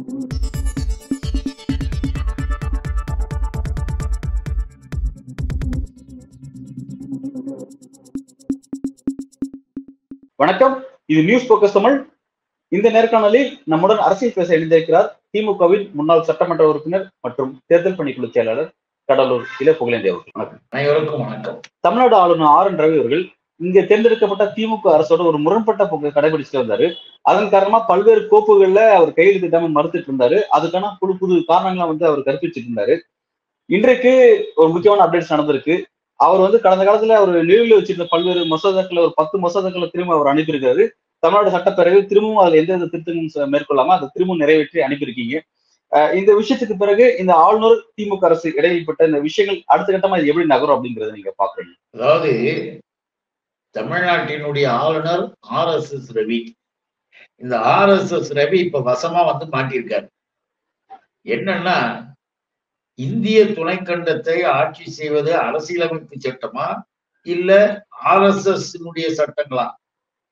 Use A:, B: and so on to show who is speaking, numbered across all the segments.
A: வணக்கம். இது news focus Tamil. இந்த நேர்காணலில் நம்முடன் அரசியல் பேச இணைந்திருக்கிறார் திமுகவின் முன்னாள் சட்டமன்ற உறுப்பினர் மற்றும் தேர்தல் பணிக்குழு செயலாளர் கடலூர் இல புகழேந்தி அவர்கள். வணக்கம்.
B: அனைவருக்கும் வணக்கம்.
A: தமிழ்நாடு ஆளுநர் ஆர் என் ரவி அவர்கள் இங்க தேர்ந்தெடுக்கப்பட்ட திமுக அரசோட ஒரு முரண்பட்ட போக்கை கடைபிடிச்சிட்டு வந்தாரு. அதன் காரணமா பல்வேறு கோப்புகள்ல அவர் கையெழுத்திடாம மறுத்துட்டு இருந்தாரு. அதுக்கான புது புது காரணங்களை வந்து அவர் கற்பிச்சுட்டு இருந்தாரு. இன்றைக்கு ஒரு முக்கியமான அப்டேட்ஸ் நடந்திருக்கு. அவர் வந்து கடந்த காலத்துல அவர் நிலுவையில் வச்சிருந்த பல்வேறு மசோதாக்களை ஒரு பத்து மசோதாக்களை திரும்ப அவர் அனுப்பியிருக்காரு. தமிழ்நாடு சட்டப்பேரவை திரும்பவும் அதுல எந்த திருத்தமும் மேற்கொள்ளாம அதை திரும்பவும் நிறைவேற்றி அனுப்பியிருக்கீங்க. இந்த விஷயத்துக்கு பிறகு இந்த ஆளுநர் திமுக அரசு இடையில்பட்ட இந்த விஷயங்கள் அடுத்த கட்டமா இது எப்படி நகரும் அப்படிங்கறத நீங்க பாக்குறீங்க?
B: அதாவது தமிழ்நாட்டினுடைய ஆளுநர் ஆர் எஸ் எஸ் ரவி. இந்த ஆர் எஸ் எஸ் ரவி இப்ப வசமா வந்து மாட்டியிருக்காரு. என்னன்னா இந்திய துணைக்கண்டத்தை ஆட்சி செய்வது அரசியலமைப்பு சட்டமா இல்ல ஆர் எஸ் எஸ் சட்டங்களா?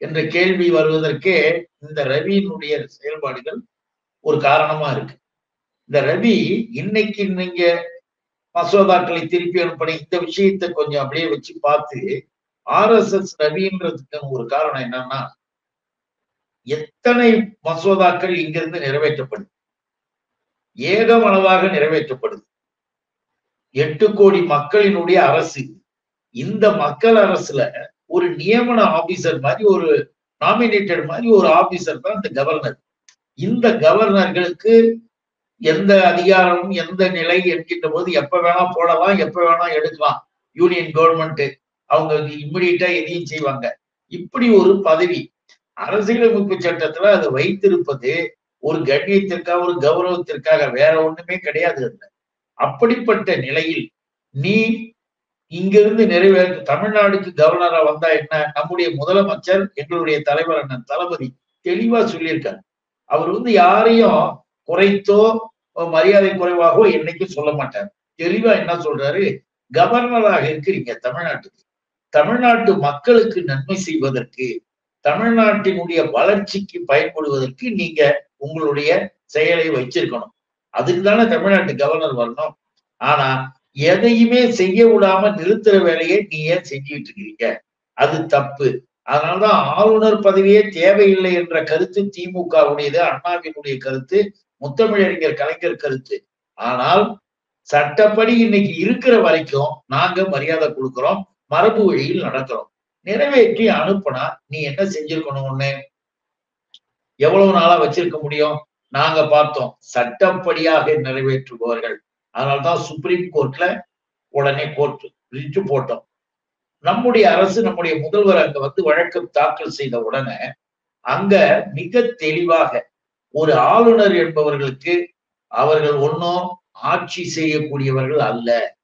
B: என்ற கேள்வி வருவதற்கே இந்த ரவியினுடைய செயல்பாடுகள் ஒரு காரணமா இருக்கு. இந்த ரவி இன்னைக்கு நீங்க மசோதாக்களை திருப்பி அனுப்பின இந்த விஷயத்தை கொஞ்சம் அப்படியே வச்சு பார்த்து ஆர் எஸ் எஸ் ரவின்றதுக்கு ஒரு காரணம் என்னன்னா எத்தனை மசோதாக்கள் இங்கிருந்து நிறைவேற்றப்படுது? ஏகமளவாக நிறைவேற்றப்படுது. எட்டு கோடி மக்களினுடைய அரசு இந்த மக்கள் அரசுல ஒரு நியமன ஆபீசர் மாதிரி ஒரு நாமினேட்டட் மாதிரி ஒரு ஆபீசர் தான் இந்த கவர்னர். இந்த கவர்னர்களுக்கு எந்த அதிகாரமும் எந்த நிலை என்கின்ற போது எப்ப வேணா போடலாம் எப்ப வேணா எடுக்கலாம். யூனியன் கவர்மெண்ட் அவங்க இம்மிடியட்டா எதையும் செய்வாங்க. இப்படி ஒரு பதவி அரசியலமைப்பு சட்டத்துல அதை வைத்திருப்பது ஒரு கண்ணியத்திற்காக ஒரு கௌரவத்திற்காக வேற ஒண்ணுமே கிடையாது அதுல. அப்படிப்பட்ட நிலையில் நீ இங்கிருந்து நிறைவேற்ற தமிழ்நாடுக்கு கவர்னரா வந்தா என்ன? நம்முடைய முதலமைச்சர் எங்களுடைய தலைவர் அண்ணன் தளபதி தெளிவா சொல்லியிருக்காரு. அவர் வந்து யாரையும் குறைத்தோ மரியாதை குறைவாகவோ என்னைக்கும் சொல்ல மாட்டார். தெளிவா என்ன சொல்றாரு? கவர்னராக இருக்கிறீங்க தமிழ்நாட்டுக்கு. தமிழ்நாட்டு மக்களுக்கு நன்மை செய்வதற்கு தமிழ்நாட்டினுடைய வளர்ச்சிக்கு பயன்படுவதற்கு நீங்க உங்களுடைய செயலை வச்சிருக்கணும். அதுக்கு தானே தமிழ்நாட்டு கவர்னர் வரணும். ஆனா எதையுமே செய்ய விடாம நிறுத்துற வேலையை நீ ஏன் செஞ்சுட்டு இருக்கிறீங்க அது தப்பு. அதனாலதான் ஆளுநர் பதவியே தேவையில்லை என்ற கருத்து திமுகவுடையது அண்ணாவினுடைய கருத்து முத்தமிழறிஞர் கலைஞர் கருத்து. ஆனால் சட்டப்படி இன்னைக்கு இருக்கிற வரைக்கும் நாங்க மரியாதை கொடுக்கிறோம். மரபு வழியில் நடக்கிறோம். நிறைவேற்றி அனுப்புனா நீ என்ன செஞ்சிருக்கணும் ஒண்ணு எவ்வளவு நாளா வச்சிருக்க முடியும்? நாங்க பார்த்தோம். சட்டப்படியாக நிறைவேற்றுபவர்கள். அதனால்தான் சுப்ரீம் கோர்ட்ல உடனே கோர்ட் ரிட்டு போட்டோம். நம்முடைய அரசு நம்முடைய முதல்வர் அங்க வந்து வழக்கு தாக்கல் செய்த உடனே அங்க மிக தெளிவாக ஒரு ஆளுநர் என்பவர்களுக்கு அவர்கள் ஒன்னும் ஆட்சி செய்யக்கூடியவர்கள் அல்ல.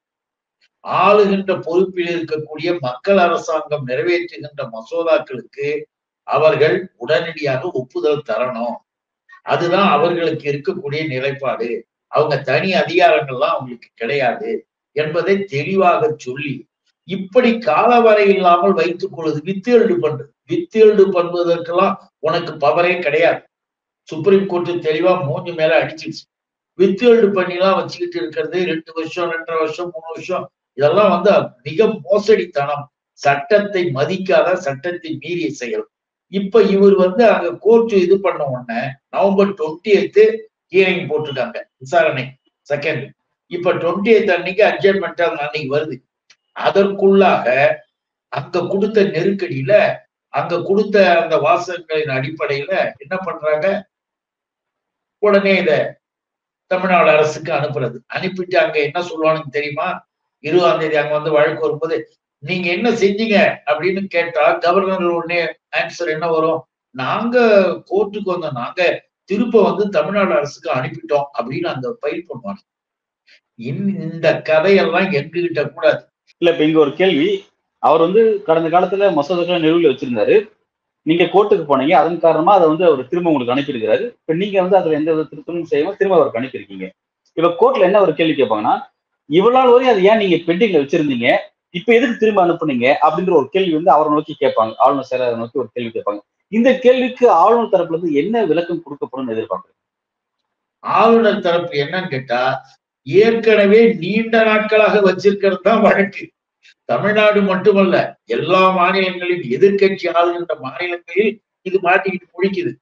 B: ஆளுகின்ற பொறுப்பில் இருக்கக்கூடிய மக்கள் அரசாங்கம் நிறைவேற்றுகின்ற மசோதாக்களுக்கு அவர்கள் உடனடியாக ஒப்புதல் தரணும். அதுதான் அவர்களுக்கு இருக்கக்கூடிய நிலைப்பாடு. அவங்க தனி அதிகாரங்கள்லாம் அவங்களுக்கு கிடையாது என்பதை தெளிவாக சொல்லி இப்படி காலவரை இல்லாமல் வைத்துக் கொள்வது வித்தேல்டு பண்றது வித்தேல்டு பண்ணுவதற்கெல்லாம் உனக்கு பவரே கிடையாது. சுப்ரீம் கோர்ட் தெளிவா மூஞ்சு மேல அடிச்சிருச்சு. வித்தேல்டு பண்ணிலாம் வச்சுக்கிட்டு இருக்கிறது ரெண்டு வருஷம் ரெண்டரை வருஷம் மூணு வருஷம் இதெல்லாம் வந்து மிக மோசடித்தனம். சட்டத்தை மதிக்காத சட்டத்தை மீறிய செயல். இப்ப இவர் வந்து அங்க கோர்ட் இது பண்ண உடனே நவம்பர் டுவெண்ட்டி எய்த்து ஹியரிங் போட்டிருக்காங்க. விசாரணை செகண்ட் இப்ப டுவெண்ட்டி எய்த் அன்னைக்கு அட்ஜர்மெண்ட் அன்னைக்கு வருது. அதற்குள்ளாக அங்க கொடுத்த நெருக்கடியில அங்க கொடுத்த அந்த வாசகங்களின் அடிப்படையில என்ன பண்றாங்க? உடனே இத தமிழ்நாடு அரசுக்கு அனுப்புறது. அனுப்பிட்டு அங்க என்ன சொல்லுவானுங்க தெரியுமா? இருபதாம் தேதி அங்க வந்து வழக்கு வரும்போது நீங்க என்ன செஞ்சீங்க? அப்படின்னு கேட்டா கவர்னர் உடனே ஆன்சர் என்ன வரும்? நாங்க கோர்ட்டுக்கு வந்தோம். நாங்க திருப்ப வந்து தமிழ்நாடு அரசுக்கு அனுப்பிட்டோம் அப்படின்னு அந்த பயில் பண்ணுவாங்க இந்த கதையெல்லாம் எங்ககிட்ட கூடாது.
A: இல்ல இப்ப இங்க ஒரு கேள்வி. அவர் வந்து கடந்த காலத்துல மசோதாக்களை நிறுவல வச்சிருந்தாரு. நீங்க கோர்ட்டுக்கு போனீங்க. அதன் காரணமா அதை வந்து அவர் திரும்ப உங்களுக்கு அனுப்பியிருக்கிறாரு. இப்ப நீங்க வந்து அதுல எந்த வித திருத்தமும் செய்யாம திரும்ப அவருக்கு அனுப்பியிருக்கீங்க. இப்ப கோர்ட்ல என்ன ஒரு கேள்வி கேட்பாங்கன்னா இவ்வளவு நாள் வரையும் அதை ஏன் நீங்க பெண்டிங்ல வச்சிருந்தீங்க? இப்ப எதுக்கு திரும்ப அனுப்புனீங்க? அப்படின்ற ஒரு கேள்வி வந்து அவரை நோக்கி கேட்பாங்க. ஆளுநர் செயலரை நோக்கி ஒரு கேள்வி கேட்பாங்க. இந்த கேள்விக்கு ஆளுநர் தரப்புல இருந்து என்ன விளக்கம் கொடுக்கப்படும் எதிர்பார்க்குறீங்க?
B: ஆளுநர் தரப்பு என்னன்னு கேட்டா ஏற்கனவே நீண்ட நாட்களாக வச்சிருக்கிறது தான் வழக்கு. தமிழ்நாடு மட்டுமல்ல எல்லா மாநிலங்களிலும் எதிர்கட்சி ஆளுகின்ற மாநிலங்களில் இது மாட்டிக்கிட்டு முடிக்குது.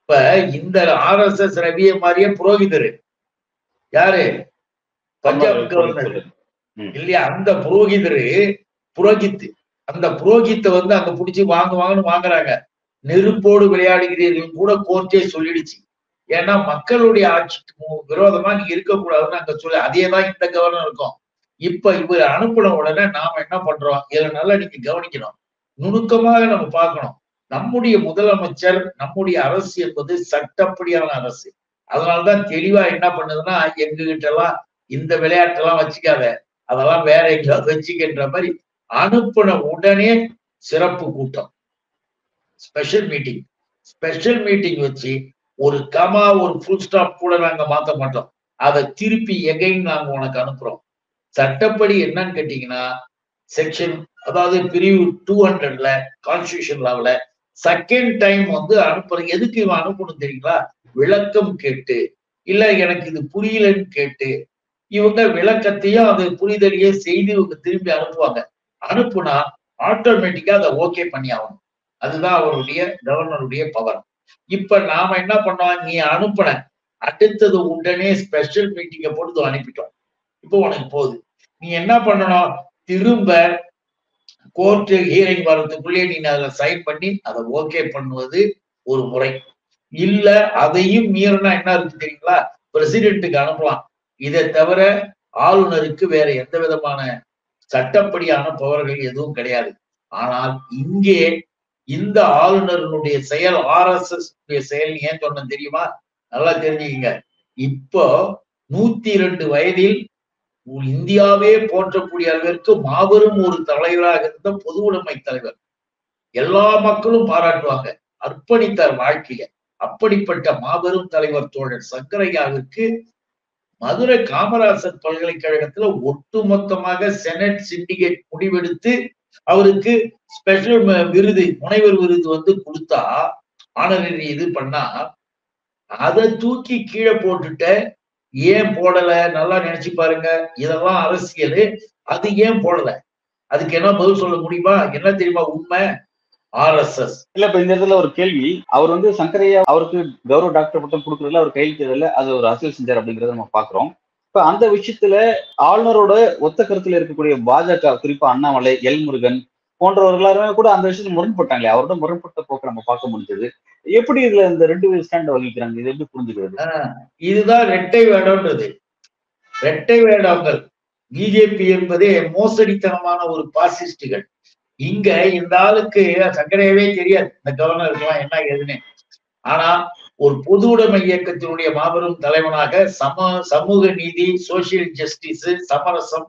B: இப்ப இந்த ஆர் எஸ் எஸ் ரவிய மாதிரியே புரோகிதரு. யாரு? இல்லையா? அந்த புரோகிதரு புரோகித் அந்த புரோகித்தை வந்து அங்க புடிச்சு வாங்குவாங்கன்னு வாங்குறாங்க. நெருப்போடு விளையாடுகிறீர்கள் கூட கோர்ட்டே சொல்லிடுச்சு. ஏன்னா மக்களுடைய ஆட்சிக்கு விரோதமா நீங்க இருக்கக்கூடாதுன்னு அங்க சொல்லி அதே தான் இந்த கவர்னர் இருக்கும். இப்ப இவர் அனுப்பின உடனே நாம என்ன பண்றோம்? இதுல நல்லா நீங்க கவனிக்கணும். நுணுக்கமாக நம்ம பார்க்கணும். நம்முடைய முதலமைச்சர் நம்முடைய அரசு என்பது சட்டப்படியான அரசு. அதனாலதான் தெளிவா என்ன பண்ணுதுன்னா எங்க கிட்ட எல்லாம் இந்த விளையாட்டெல்லாம் வச்சுக்காத. அதெல்லாம் வேற எங்கேயாவது வச்சுக்கின்ற மாதிரி அனுப்பின உடனே சிறப்பு கூட்டம். ஸ்பெஷல் மீட்டிங் ஸ்பெஷல் மீட்டிங் வச்சு ஒரு கமா ஒரு ஃபுல் ஸ்டாப் கூட நாங்க மாத்த மாட்டோம். அதை திருப்பி எகைன் நாங்க உனக்கு அனுப்புறோம். சட்டப்படி என்னன்னு கேட்டீங்கன்னா செக்ஷன் அதாவது பிரிவு டூ ஹண்ட்ரட்ல கான்ஸ்டியூஷன் லாவில் செகண்ட் டைம் வந்து அனுப்புற எதுக்கு இவன் அனுப்பணும் தெரியுங்களா? விளக்கம் கேட்டு இல்ல எனக்கு இது புரியலன்னு கேட்டு இவங்க விளக்கத்தையும் அது புரிதலையும் செய்து இவங்க திரும்பி அனுப்புவாங்க. அனுப்புனா ஆட்டோமேட்டிக்கா அதை ஓகே பண்ணி ஆகணும். அதுதான் அவருடைய கவர்னருடைய பவர் இப்ப நாம என்ன பண்ணோம்? நீ அனுப்புன. அடுத்தது உடனே ஸ்பெஷல் மீட்டிங்கை போட்டு அனுப்பிட்டோம். இப்போ உனக்கு போகுது. நீ என்ன பண்ணணும்? திரும்ப கோர்ட்டு ஹியரிங் வர்றதுக்குள்ளேயே நீ அதை சைன் பண்ணி அதை ஓகே பண்ணுவது ஒரு முறை. இல்ல அதையும் மீறினா என்ன இருக்கு தெரியுங்களா? பிரசிடென்ட்டுக்கு அனுப்பலாம். இதை தவிர ஆளுநருக்கு வேற எந்த விதமான சட்டப்படியான பவர்கள் எதுவும் கிடையாது. ஆனால் இங்கே இந்த ஆளுநருடைய செயல் ஆர் எஸ் எஸ் செயல் ஏன் சொன்னேன் தெரியுமா? நல்லா தெரிஞ்சுக்கங்க. இப்போ நூத்தி இரண்டு வயதில் இந்தியாவே போற்றக்கூடிய அளவிற்கு மாபெரும் ஒரு தலைவராக இருந்த பொதுவுடைமை தலைவர். எல்லா மக்களும் பாராட்டுவாங்க. அர்ப்பணித்தார் வாழ்க்கைய. அப்படிப்பட்ட மாபெரும் தலைவர் தோழர் சங்கரையாவிற்கு மதுரை காமராசர் பல்கலைக்கழகத்துல ஒட்டுமொத்தமாக செனட் சிண்டிகேட் முடிவெடுத்து அவருக்கு ஸ்பெஷல் விருது முனைவர் விருது வந்து கொடுத்தா ஆனரரி இது பண்ணா அதை தூக்கி கீழே போட்டுட்ட ஏன் போடல நல்லா நினைச்சு பாருங்க இதெல்லாம் அரசியல் அது ஏன் போடல? அதுக்கு என்ன பதில் சொல்ல முடியுமா? என்ன தெரியுமா உண்மை? ஆர் எஸ் எஸ்
A: இல்ல இப்ப இந்த இடத்துல ஒரு கேள்வி. அவர் வந்து சங்கரையா அவருக்கு கௌரவ டாக்டர் பட்டம் கொடுக்கறதுல அவர் கையெழுத்துல அது ஒரு அரசியல் செஞ்சார் அப்படிங்கறத நம்ம பாக்குறோம். இப்ப அந்த விஷயத்துல ஆளுநரோட ஒத்த கருத்துல இருக்கக்கூடிய பாஜக குறிப்பா அண்ணாமலை எல் முருகன் போன்றவர்கள் எல்லாருமே கூட அந்த விஷயத்துல முரண்பட்டாங்களே. அவரோட முரண்பட்ட போக்க நம்ம பார்க்க முடிஞ்சது. எப்படி இதுல இந்த ரெண்டு ஸ்டாண்ட் வகிக்கிறாங்க? இது எப்படி புரிஞ்சுக்கிறது?
B: இதுதான் ரெட்டை வேடம்ன்றது. ரெட்டை வேடங்கள். பிஜேபி என்பதே மோசடித்தனமான ஒரு பாசிஸ்டுகள். இங்க இந்த ஆளுக்கு சங்கரையவே தெரியாது. இந்த கவர்னருக்கெல்லாம் என்ன ஏதுன்னு. ஆனா ஒரு பொது உடைமை இயக்கத்தினுடைய மாபெரும் தலைவனாக சம சமூக நீதி சோசியல் ஜஸ்டிஸ் சமரசம்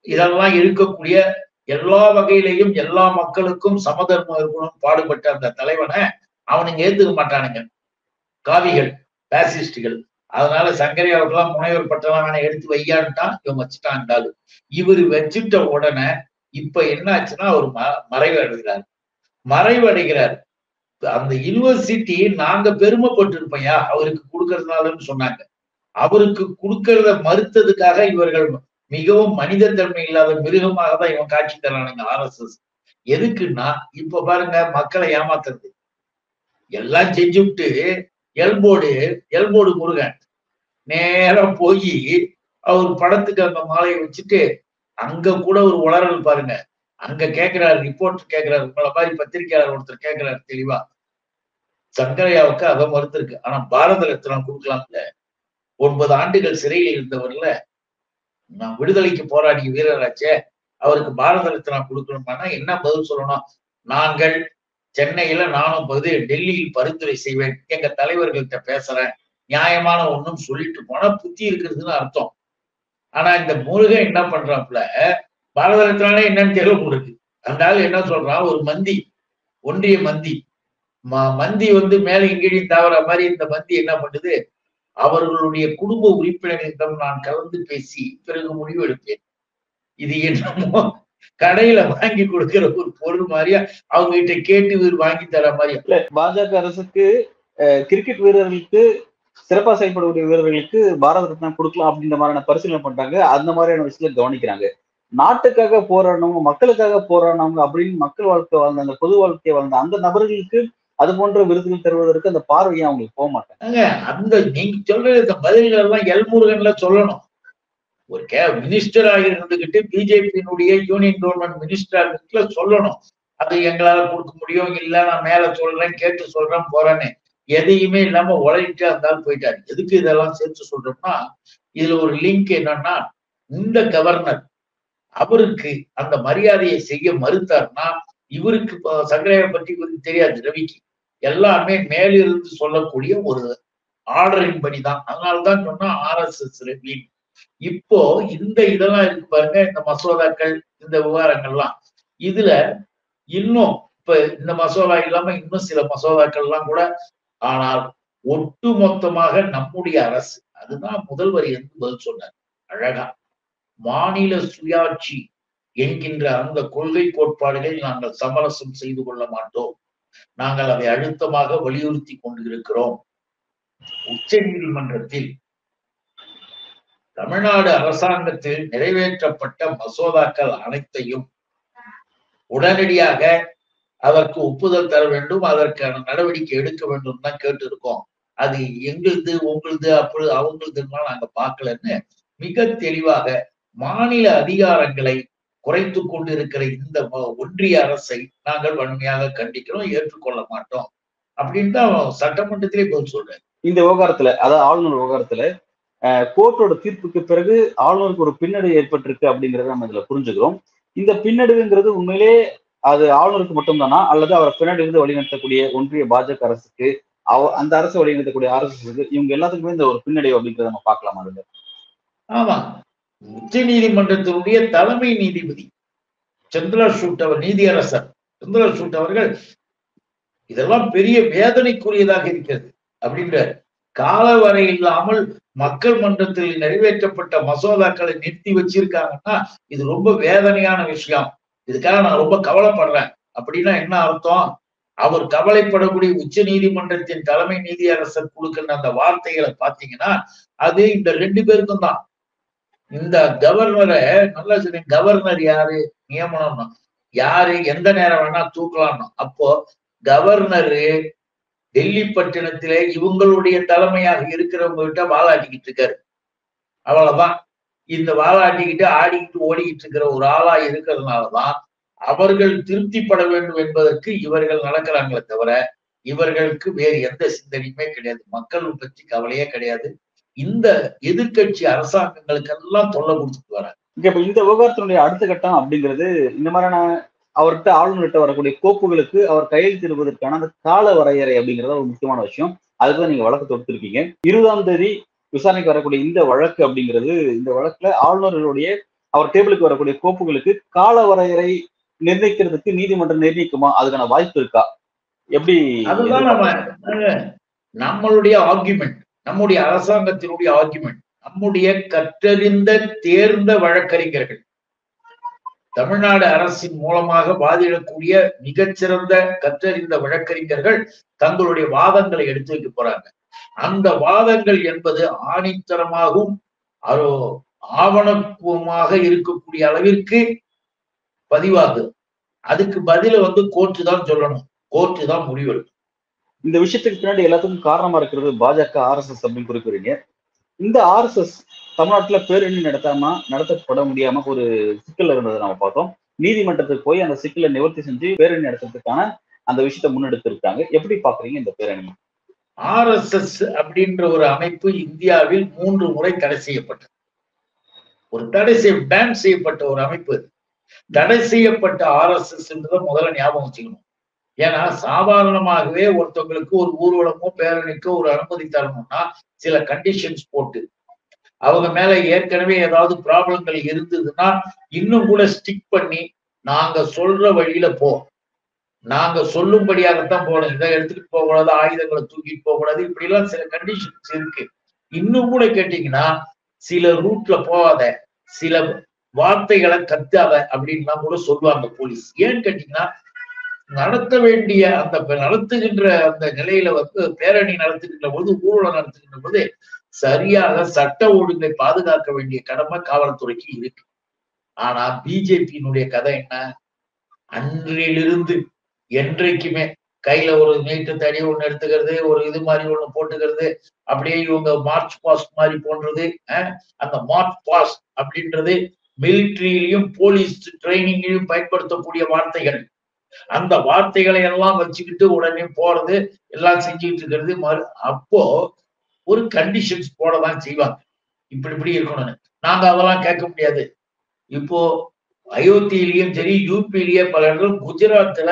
B: இதெல்லாம் இருக்கக்கூடிய எல்லா வகையிலையும் எல்லா மக்களுக்கும் சமதர்ம இருக்கணும் பாடுபட்ட அந்த தலைவனை அவனுங்க ஏத்துக்க மாட்டானுங்க. காவிகள் பேசிஸ்டுகள் அதனால சங்கரையாவுக்கெல்லாம் முனைவர் பட்டலாம் எடுத்து வையான்ட்டான் இவன் வச்சுட்டான் இவர் வச்சுட்ட உடனே இப்ப என்ன ஆச்சுன்னா அவர் ம மறைவு அடைகிறார் மறைவு அடைகிறார் அந்த யூனிவர்சிட்டி நாங்க பெருமைப்பட்டிருப்பையா அவருக்கு கொடுக்கறதுனாலன்னு சொன்னாங்க. அவருக்கு கொடுக்கறத மறுத்ததுக்காக இவர்கள் மிகவும் மனித தன்மை இல்லாத மிருகமாக தான் இவன் காட்சி தரானுங்க ஆர் எஸ் எஸ் எதுக்குன்னா இப்ப பாருங்க மக்களை ஏமாத்துறது. எல்லாம் செஞ்சுவிட்டு எல்போடு எல்போடு முருகன். நேரம் போய் அவர் படத்துக்கு அந்த மாலையை வச்சுட்டு அங்க கூட ஒரு உளறல் பாருங்க. அங்க கேக்குறாரு ரிப்போர்ட் கேக்குறாரு உங்களை மாதிரி பத்திரிகையாளர் ஒருத்தர் கேக்குறாரு தெளிவா. சங்கரையாவுக்கு அதை மறுத்திருக்கு ஆனா பாரத ரத்னா கொடுக்கலாம்ல ஒன்பது ஆண்டுகள் சிறையில் இருந்தவர்ல நான் விடுதலைக்கு போராடிய வீரராச்சே அவருக்கு பாரத ரத்னா கொடுக்கணும்னா என்ன பதில் சொல்லணும்? நாங்கள் சென்னையில நானும் பகுதி டெல்லியில் பரிந்துரை செய்வேன். எங்க தலைவர்கள்ட்ட பேசுறேன். நியாயமான ஒண்ணும் சொல்லிட்டு போனா புத்தி இருக்கிறதுன்னு அர்த்தம். ஆனா இந்த முருகன் என்ன பண்றாப்புல பாரத ரத்னாலே என்னன்னு தெரியல உங்களுக்கு அந்த ஆள் என்ன சொல்றான்? ஒரு மந்தி ஒன்றிய மந்தி. ம- மந்தி வந்து மேல இங்கேயும் தவற மாதிரி இந்த மந்தி என்ன பண்ணுது? அவர்களுடைய குடும்ப உறுப்பினர்களிடம் நான் கலந்து பேசி பிறகு முடிவு எடுப்பேன். இது என்னமோ கடையில வாங்கி கொடுக்கிற ஒரு பொருள் மாதிரியா அவங்க கிட்ட கேட்டு வாங்கி தர
A: மாதிரி பாஜக அரசுக்கு கிரிக்கெட் வீரர்களுக்கு சிறப்பா செயல்படக்கூடிய வீரர்களுக்கு பாரத ரத்னா கொடுக்கலாம் அப்படின்ற மாதிரியான பரிசீலனை பண்றாங்க. அந்த மாதிரியான விஷயத்துல கவனிக்கிறாங்க. நாட்டுக்காக போராடினவங்க மக்களுக்காக போராடினவங்க அப்படின்னு மக்கள் வாழ்க்கை வாழ்ந்த அந்த பொது வாழ்க்கையை வாழ்ந்த அந்த நபர்களுக்கு அது போன்ற விருதுகள் தருவதற்கு அந்த பார்வையை அவங்களுக்கு போக மாட்டாங்க.
B: அந்த நீங்க சொல்ற இந்த பதில்கள் எல்லாம் எல்முருகன்ல சொல்லணும். ஒரு கே மினிஸ்டராக இருந்துகிட்டு பிஜேபியினுடைய யூனியன் கவர்மெண்ட் மினிஸ்டராக இருந்துல சொல்லணும். அது எங்களால கொடுக்க முடியும் இல்ல நான் மேல சொல்றேன் கேட்டு சொல்றேன் போறேன்னு. எதையுமே இல்லாம உழைட்டு இருந்தாலும் போயிட்டாரு. எதுக்கு இதெல்லாம் சேர்த்து சொல்றோம்னா இதுல ஒரு லிங்க் என்னன்னா இந்த கவர்னர் அவருக்கு அந்த மரியாதையை செய்ய மறுத்தாருன்னா இவருக்கு இப்ப சங்கரையை பற்றி இவருக்கு தெரியாது ரவிக்கு. எல்லாமே மேலிருந்து சொல்லக்கூடிய ஒரு ஆர்டரின் படிதான். அதனால்தான் சொன்னா ஆர்எஸ்எஸ் ரெவியூ இப்போ இந்த இதெல்லாம் இருக்கு பாருங்க இந்த மசோதாக்கள் இந்த விவகாரங்கள்லாம். இதுல இன்னும் இப்ப இந்த மசோதா இல்லாம இன்னும் சில மசோதாக்கள்லாம் கூட ஆனால் ஒட்டு மொத்தமாக நம்முடைய அரசு அதுதான் முதல்வர் என்று பதில் சொன்னார். அழகா. மாநில சுயாட்சி என்கின்ற அந்த கொள்கை கோட்பாடுகளை நாங்கள் சமரசம் செய்து கொள்ள மாட்டோம். நாங்கள் அதை அழுத்தமாக வலியுறுத்தி கொண்டிருக்கிறோம். உச்ச நீதிமன்றத்தில் தமிழ்நாடு அரசாங்கத்தில் நிறைவேற்றப்பட்ட மசோதாக்கள் அனைத்தையும் உடனடியாக அதற்கு ஒப்புதல் தர வேண்டும் அதற்கான நடவடிக்கை எடுக்க வேண்டும் தான் கேட்டு இருக்கோம் அது எங்களுது உங்களுது அப்படி அவங்களுதுலாம் நாங்க பார்க்கலன்னு மிக தெளிவாக மாநில அதிகாரங்களை குறைத்து கொண்டிருக்கிற இந்த ஒன்றிய அரசை நாங்கள் வன்மையாக கண்டிக்கிறோம் ஏற்றுக்கொள்ள மாட்டோம். அப்படின்னு தான் சட்டமன்றத்திலே பதில் சொல்றேன்
A: இந்த விவகாரத்துல அதாவது ஆளுநர் விவகாரத்துல கோர்ட்டோட தீர்ப்புக்கு பிறகு ஆளுநருக்கு ஒரு பின்னடைவு ஏற்பட்டிருக்கு அப்படிங்கறத நம்ம இதுல புரிஞ்சுக்கிறோம். இந்த பின்னடைவுங்கிறது உண்மையிலே அது ஆளுநருக்கு மட்டும்தானா? அல்லது அவர் பின்னாடி இருந்து வழிநடத்தக்கூடிய ஒன்றிய பாஜக அரசுக்கு அவ அந்த அரசு வழிநடத்தக்கூடிய அரசுக்கு இவங்க எல்லாத்துக்குமே இந்த ஒரு பின்னடைவு அப்படிங்கறத நம்ம பார்க்கலாமா அதுல.
B: ஆமா. உச்ச நீதிமன்றத்தினுடைய தலைமை நீதிபதி சந்திரசூட் அவர் நீதியரசர். சந்திரசூட் அவர்கள் இதெல்லாம் பெரிய வேதனைக்குரியதாக இருக்கிறது அப்படின்றார் காலவரை இல்லாமல் மக்கள் மன்றத்தில் நிறைவேற்றப்பட்ட மசோதாக்களை நிறுத்தி வச்சிருக்காங்கன்னா இது ரொம்ப வேதனையான விஷயம். இதுக்காக நான் ரொம்ப கவலைப்படுறேன். அப்படின்னா என்ன அர்த்தம்? அவர் கவலைப்படக்கூடிய உச்ச நீதிமன்றத்தின் தலைமை நீதியரசர் கொடுக்கிற அந்த வார்த்தைகளை பாத்தீங்கன்னா அது இந்த ரெண்டு பேருக்கும் தான். இந்த கவர்னரை நல்லா சொல்லி கவர்னர் யாரு? நியமனம்னா யாரு? எந்த நேரம் வேணா தூக்கலாம்னு. அப்போ கவர்னரு டெல்லி பட்டினத்திலே இவங்களுடைய தலைமையாக இருக்கிறவங்க கிட்ட வாழாட்டிக்கிட்டு இருக்காரு. அவ்வளவுதான். இந்த வாலாட்டிக்கிட்டு ஆடிக்கிட்டு ஓடிக்கிட்டு இருக்கிற ஒரு ஆளா இருக்கிறதுனாலதான் அவர்கள் திருப்திப்பட வேண்டும் என்பதற்கு இவர்கள் நடக்கிறாங்களே தவிர இவர்களுக்கு வேறு எந்த சிந்தனையுமே கிடையாது. மக்கள் பற்றி கவலையே கிடையாது. இந்த எதிர்க்கட்சி அரசாங்கங்களுக்கெல்லாம் தொல்லை கொடுத்துட்டு வராங்க.
A: இங்க இப்ப இந்த விவகாரத்தினுடைய அடுத்த கட்டம் அப்படிங்கிறது இந்த மாதிரியான அவர்கிட்ட ஆளுநர்கிட்ட வரக்கூடிய கோப்புகளுக்கு அவர் கையெழுத்திடுவதற்கான அந்த கால வரையறை அப்படிங்கிறது ஒரு முக்கியமான விஷயம். அதுதான் நீங்க வழக்கு தொடுத்திருக்கீங்க. இருபதாம் தேதி விசாரணைக்கு வரக்கூடிய இந்த வழக்கு அப்படிங்கிறது இந்த வழக்குல ஆளுநர்களுடைய அவர் டேபிளுக்கு வரக்கூடிய கோப்புகளுக்கு கால வரையறை நிர்ணயிக்கிறதுக்கு நீதிமன்றம் நிர்ணயிக்குமா? அதுக்கான வாய்ப்பு இருக்கா? எப்படி
B: அதுதான் நம்ம அஹ், நம்மளுடைய ஆர்குமெண்ட் நம்முடைய அரசாங்கத்தினுடைய ஆர்குமெண்ட் நம்முடைய கற்றறிந்த தேர்ந்த வழக்கறிஞர்கள் தமிழ்நாடு அரசின் மூலமாக வாதிடக்கூடிய மிகச்சிறந்த கற்றறிந்த வழக்கறிஞர்கள் தங்களுடைய வாதங்களை எடுத்து வைக்க போறாங்க. அந்த வாதங்கள் என்பது ஆணித்தரமாகவும் அரோ இருக்கக்கூடிய அளவிற்கு பதிவாகுது. அதுக்கு பதில வந்து கோர்ட்டு தான் சொல்லணும். கோர்ட்டு தான் முடிவெடுக்கும்.
A: இந்த விஷயத்துக்கு பின்னாடி எல்லாத்துக்கும் காரணமா இருக்கிறது பாஜக ஆர்எஸ்எஸ் அப்படின்னு குறிப்பிடுறீங்க. இந்த ஆர்எஸ்எஸ் தமிழ்நாட்டுல பேரணி நடத்தாம நடத்தப்பட முடியாம ஒரு சிக்கல் இருந்ததை நம்ம பார்த்தோம். நீதிமன்றத்துக்கு போய் அந்த சிக்கலை நிவர்த்தி செஞ்சு பேரணி நடத்துறதுக்கான அந்த விஷயத்தை முன்னெடுத்து இருக்காங்க எப்படி பாக்குறீங்க இந்த பேரணி
B: ஆர்எஸ்எஸ் அப்படின்ற ஒரு அமைப்பு இந்தியாவில் மூன்று முறை தடை செய்யப்பட்டது. ஒரு தடை செய்ய பேன் செய்யப்பட்ட ஒரு அமைப்பு அது. தடை செய்யப்பட்ட ஆர்எஸ்எஸ் முதல்ல ஞாபகம் வச்சுக்கணும். ஏன்னா சாதாரணமாகவே ஒருத்தவங்களுக்கு ஒரு ஊர்வலமோ பேரணிக்கோ ஒரு அனுமதி தரணும்னா சில கண்டிஷன்ஸ் போட்டு அவங்க மேல ஏற்கனவே ஏதாவது ப்ராப்ளங்கள் இருந்ததுன்னா இன்னும் கூட ஸ்டிக் பண்ணி நாங்க சொல்ற வழியில போ. நாங்க சொல்லும்படியாகத்தான் போகணும் இதை எடுத்துட்டு போக கூடாது ஆயுதங்களை தூக்கிட்டு போக கூடாது இப்படி எல்லாம் சில கண்டிஷன்ஸ் இருக்கு. இன்னும் கூட கேட்டீங்கன்னா சில ரூட்ல போகாத சில வார்த்தைகளை கத்தாத அப்படின்லாம் கூட சொல்லுவாங்க போலீஸ் ஏன்னு கேட்டீங்கன்னா நடத்த வேண்டிய அந்த நடத்துகின்ற அந்த நிலையில வந்து பேரணி நடத்துகின்ற போது ஊர்வலம் நடத்துகின்ற போது சரியாக சட்ட ஒழுங்கை பாதுகாக்க வேண்டிய கடமை காவல்துறைக்கு இருக்கு. ஆனா பிஜேபியினுடைய கதை என்ன? அன்றிலிருந்து என்றைக்குமே கையில ஒரு நீட்டு தடி ஒண்ணு எடுத்துக்கிறது ஒரு இது மாதிரி ஒண்ணு போட்டுக்கிறது அப்படியே இவங்க மார்ச் பாஸ்ட் மாதிரி போன்றது அந்த மார்ச் பாஸ் அப்படின்றது மிலிட்ரியிலையும் போலீஸ் ட்ரைனிங்லையும் பயன்படுத்தக்கூடிய வார்த்தைகள். அந்த வார்த்தைகளை எல்லாம் வச்சுக்கிட்டு உடனே போறது எல்லாம் செஞ்சுக்கிட்டு இருக்கிறது மறு அப்போ ஒரு கண்டிஷன்ஸ் போடதான் செய்வாங்க. இப்படி இப்படி இருக்கணும்னு. நாங்க அதெல்லாம் கேட்க முடியாது. இப்போ அயோத்தியிலையும் சரி யூபியிலேயே பல இடங்கள் குஜராத்ல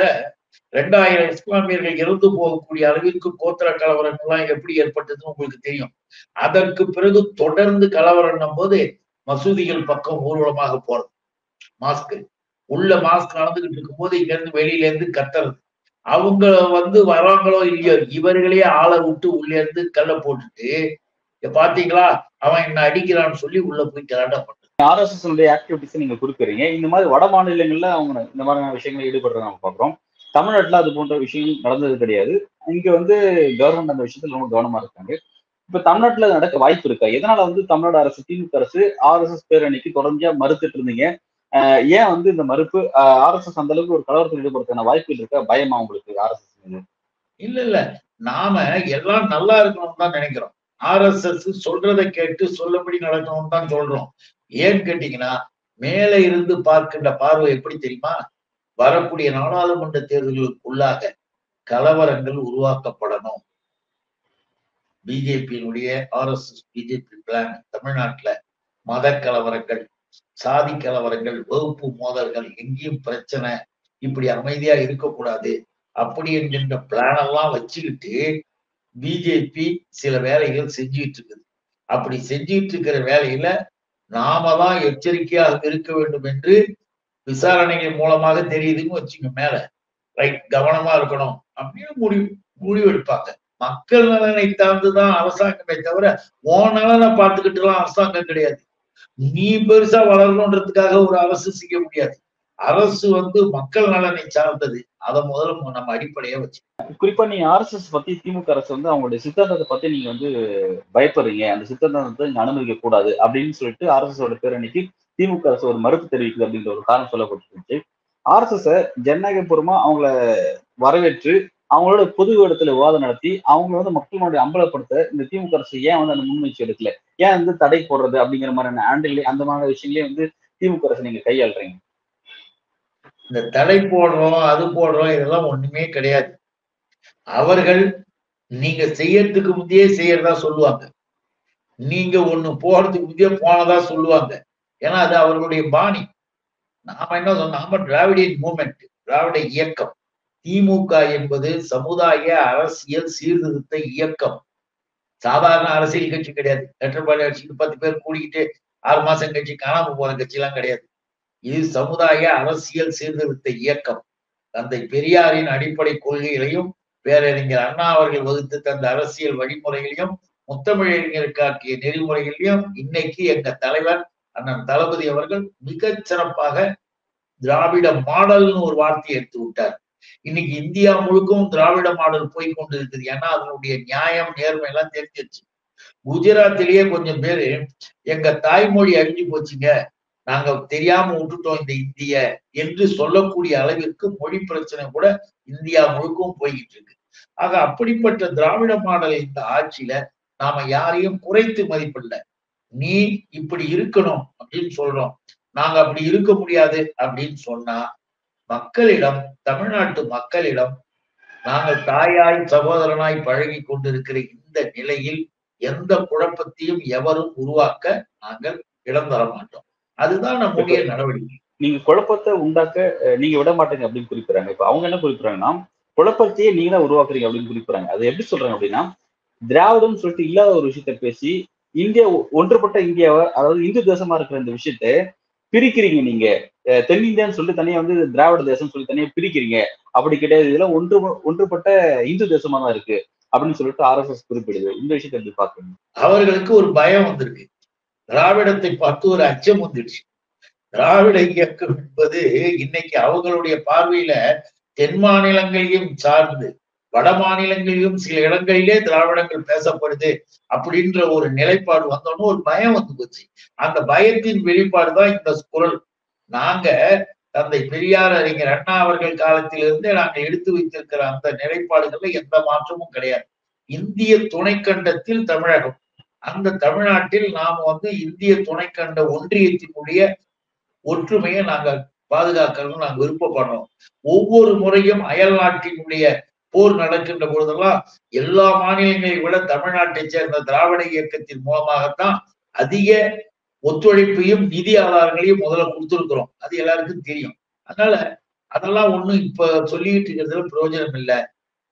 B: ரெண்டாயிரம் இஸ்லாமியர்கள் இறந்து போகக்கூடிய அளவிற்கு கோத்திர கலவரங்கள்லாம் எப்படி ஏற்பட்டதுன்னு உங்களுக்கு தெரியும். அதற்கு பிறகு தொடர்ந்து கலவரம் போது மசூதிகள் பக்கம் ஊர்வலமாக போறது. மாஸ்க் உள்ள மாஸ்க் நடந்துகிட்டு இருக்கும்போது இங்க இருந்து வெளியில இருந்து கத்துறது. அவங்க வந்து வராங்களோ இல்லையோ இவர்களே ஆளை விட்டு உள்ள இருந்து கல்லை போட்டுட்டு பாத்தீங்களா? அவன் என்ன அடிக்கிறான்னு சொல்லி உள்ள போய் கலாட்டம் பண்றது.
A: ஆர்எஸ்எஸ் ஆக்டிவிட்டிஸ் நீங்க கொடுக்குறீங்க. இந்த மாதிரி வட மாநிலங்கள்ல அவங்க இந்த மாதிரியான விஷயங்களை ஈடுபடுறத நம்ம பாக்குறோம் தமிழ்நாட்டில் அது போன்ற விஷயம் நடந்தது கிடையாது. இங்க வந்து கவர்மெண்ட் அந்த விஷயத்துல ரொம்ப கவனமா இருக்காங்க. இப்ப தமிழ்நாட்டுல அது நடக்க வாய்ப்பு இருக்கா? எதனால வந்து தமிழ்நாடு அரசு திமுக அரசு ஆர்எஸ்எஸ் பேரணிக்கு தொடர்ச்சியா மறுத்துட்டு இருந்தீங்க? ஏன் வந்து இந்த மறுப்பு? ஆர்எஸ்எஸ் அந்த அளவுக்கு ஒரு கலவரத்தில் ஈடுபடுறதுக்கான வாய்ப்புகள் இருக்கா? பயமா உங்களுக்கு ஆர்எஸ்எஸ் மீது?
B: இல்ல இல்ல. நாம எல்லாம் நல்லா இருக்கணும்னு தான் நினைக்கிறோம். ஆர்எஸ்எஸ் சொல்றதை கேட்டு சொல்லபடி நடக்கணும்னு தான் சொல்றோம். ஏன்னு கேட்டீங்கன்னா மேலே இருந்து பார்க்கின்ற பார்வை எப்படி தெரியுமா? வரக்கூடிய நாடாளுமன்ற தேர்தல்களுக்குள்ளாக கலவரங்கள் உருவாக்கப்படணும். பிஜேபியினுடைய ஆர்எஸ்எஸ் பிஜேபி பிளான் தமிழ்நாட்டுல மத கலவரங்கள் சாதி கலவரங்கள் வகுப்பு மோதல்கள் எங்கேயும் பிரச்சனை இப்படி அமைதியா இருக்கக்கூடாது. அப்படி என்கின்ற பிளான் எல்லாம் வச்சுக்கிட்டு பிஜேபி சில வேலைகள் செஞ்சுட்டு இருக்குது. அப்படி செஞ்சுட்டு இருக்கிற வேலையில நாம தான் எச்சரிக்கையாக இருக்க வேண்டும் என்று விசாரணைகள் மூலமாக தெரியுதுன்னு வச்சுங்க மேல. ரைட் கவனமா இருக்கணும். அப்படின்னு முடிவு முடிவெடுப்பாங்க மக்கள் நலனை சார்ந்துதான் அரசாங்கமே தவிர உன் நலனை பார்த்துக்கிட்டு எல்லாம் அரசாங்கம் கிடையாது. நீ பெருசா வளரணுன்றதுக்காக ஒரு அரசு செய்ய முடியாது. அரசு வந்து மக்கள் நலனை சார்ந்தது. அதை முதல்ல நம்ம அடிப்படையா வச்சு
A: குறிப்பா நீங்க ஆர்எஸ்எஸ் பத்தி திமுக அரசு வந்து அவங்களுடைய சித்தாந்தத்தை பத்தி நீங்க வந்து பயப்படுறீங்க. அந்த சித்தாந்தத்தை இங்க அனுமதிக்க கூடாது அப்படின்னு சொல்லிட்டு ஆர்எஸ்எஸ் ஓட பேரணிக்கு திமுக அரசு ஒரு மறுப்பு தெரிவிக்குது அப்படின்ற ஒரு காரணம் சொல்லப்பட்டிருந்துச்சு. ஆர்எஸ்எஸ் ஜனநாயகபூர்வமா அவங்கள வரவேற்று அவங்களோட பொது இடத்துல விவாதம் நடத்தி அவங்க வந்து மக்களுடைய அம்பலப்படுத்த இந்த திமுக அரசு ஏன் வந்து அந்த முன்முயற்சி எடுக்கல? ஏன் வந்து தடை போடுறது அப்படிங்கிற மாதிரியான ஆண்டிலே அந்த மாதிரி விஷயங்களே வந்து திமுக அரசு நீங்க கையாளுறீங்க.
B: இந்த தடை போடுறோம் அது போடுறோம் இதெல்லாம் ஒண்ணுமே கிடையாது. அவர்கள் நீங்க செய்யறதுக்கு முந்தையே செய்யறதா சொல்லுவாங்க. நீங்க ஒண்ணு போறதுக்கு முந்தையே போனதா சொல்லுவாங்க. ஏன்னா அது அவர்களுடைய பாணி. நாம என்ன சொன்னோம்? நாம டிராவிடியன் மூமெண்ட் திராவிட இயக்கம். திமுக என்பது சமுதாய அரசியல் சீர்திருத்த இயக்கம். சாதாரண அரசியல் கட்சி கிடையாது. லெட்டர்பாடி கட்சிக்கு பத்து பேர் கூடிக்கிட்டு ஆறு மாசம் கட்சி காணாம போற கட்சி எல்லாம் கிடையாது. இது சமுதாய அரசியல் சீர்திருத்த இயக்கம். தந்தை பெரியாரின் அடிப்படை கொள்கைகளையும் பேரறிஞர் அண்ணா அவர்கள் வகுத்து தந்த அரசியல் வழிமுறைகளையும் முத்தமிழறிஞருக்காக்கிய நெறிமுறைகளையும் இன்னைக்கு எங்க தலைவர் அண்ணன் தளபதி அவர்கள் மிகச் சிறப்பாக திராவிட மாடல்னு ஒரு வார்த்தையை எடுத்து விட்டார். இன்னைக்கு இந்தியா முழுக்கவும் திராவிட மாடல் போய் கொண்டு இருக்குது ஏன்னா அதனுடைய நியாயம் நேர்மை எல்லாம் தெரிஞ்சிருச்சு. குஜராத்திலேயே கொஞ்சம் பேரு எங்க தாய்மொழி அழிஞ்சு போச்சுங்க. நாங்க தெரியாம விட்டுட்டோம் இந்த இந்திய என்று சொல்லக்கூடிய அளவிற்கு மொழி பிரச்சனை கூட இந்தியா முழுக்கவும் போய்கிட்டு இருக்கு. ஆக அப்படிப்பட்ட திராவிட மாடல் இந்த ஆட்சியில நாம யாரையும் குறைத்து மதிப்பில்லை நீ இப்படி இருக்கணும் அப்படின்னு சொல்றோம். நாங்க அப்படி இருக்க முடியாது அப்படின்னு சொன்னா மக்களிடம் தமிழ்நாட்டு மக்களிடம் நாங்கள் தாயாய் சகோதரனாய் பழகி கொண்டிருக்கிற இந்த நிலையில் எந்த குழப்பத்தையும் எவரும் உருவாக்க நாங்கள் இடம் தர மாட்டோம். அதுதான் நம்முடைய நடவடிக்கை.
A: நீங்க குழப்பத்தை உண்டாக்க நீங்க விட மாட்டீங்க அப்படின்னு குறிப்பிடுறாங்க. இப்ப அவங்க என்ன குறிப்பிடுறாங்கன்னா குழப்பத்தையே நீங்க தான் உருவாக்குறீங்க அப்படின்னு குறிப்பிடுறாங்க. அது எப்படி சொல்றாங்க அப்படின்னா திராவிடம் சொல்லிட்டு இல்லாத ஒரு விஷயத்த பேசி இந்தியா ஒ- ஒன்றுபட்ட இந்தியாவை அதாவது இந்து தேசமா இருக்கிற இந்த விஷயத்த பிரிக்கிறீங்க நீங்க. தென்னிந்தியான்னு சொல்லிட்டு தனியா வந்து திராவிட தேசம் சொல்லி தனியா பிரிக்கிறீங்க. அப்படி கிடையாது. இதெல்லாம் ஒன்று ஒன்றுபட்ட இந்து தேசமா தான் இருக்கு அப்படின்னு சொல்லிட்டு ஆர்எஸ்எஸ் குறிப்பிடுது. இந்த விஷயத்தை எப்படி பாக்குறீங்க
B: அவர்களுக்கு ஒரு பயம் வந்திருக்கு. திராவிடத்தை பார்த்து ஒரு அச்சம் வந்துடுச்சு. திராவிட இயக்கம் என்பது இன்னைக்கு அவங்களுடைய பார்வையில தென் மாநிலங்களையும் சார்ந்து வட மாநிலங்களிலும் சில இடங்களிலே திராவிடங்கள் பேசப்படுது அப்படின்ற ஒரு நிலைப்பாடு வந்தோன்னு ஒரு பயம் வந்து போச்சு. அந்த பயத்தின் வெளிப்பாடு தான் இந்த குரல். நாங்க தந்தை பெரியார் அறிஞர் அண்ணா அவர்கள் காலத்திலிருந்தே நாங்கள் எடுத்து வைத்திருக்கிற அந்த நிலைப்பாடுகள்ல எந்த மாற்றமும் கிடையாது. இந்திய துணைக்கண்டத்தில் தமிழகம். அந்த தமிழ்நாட்டில் நாம் வந்து இந்திய துணைக்கண்ட ஒன்றியத்தினுடைய ஒற்றுமையை நாங்க பாதுகாக்கணும்னு நாங்க விருப்பப்படுறோம். ஒவ்வொரு முறையும் அயல் நாட்டினுடைய போர் நடக்கின்ற பொழுதெல்லாம் எல்லா மாநிலங்களை விட தமிழ்நாட்டை சேர்ந்த திராவிட இயக்கத்தின் மூலமாகத்தான் அதிக ஒத்துழைப்பையும் நிதி ஆதாரங்களையும் முதல்ல கொடுத்துருக்குறோம். அது எல்லாருக்கும் தெரியும். அதனால அதெல்லாம் ஒண்ணும் இப்ப சொல்லிட்டு இருக்கிறதுல பிரயோஜனம் இல்லை.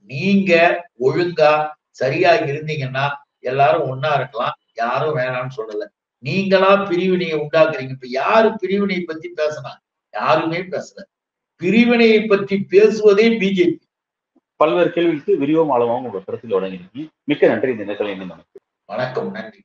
B: நீங்க ஒழுங்கா சரியா இருந்தீங்கன்னா எல்லாரும் ஒன்னா இருக்கலாம். யாரும் வேணாம்னு சொல்லல. நீங்களா பிரிவினையை உண்டாக்குறீங்க. இப்ப யாரு பிரிவினையை பத்தி பேசினா? யாருமே பேசல. பிரிவினையை பற்றி பேசுவதே பிஜேபி.
A: பல்வேறு கேள்விகளுக்கு விரிவம் ஆழமாகவும் உங்க கருத்தில் வழங்கியிருக்கீங்க மிக்க நன்றி இந்த நேரத்தில் நமக்கு
B: வணக்கம் நன்றி.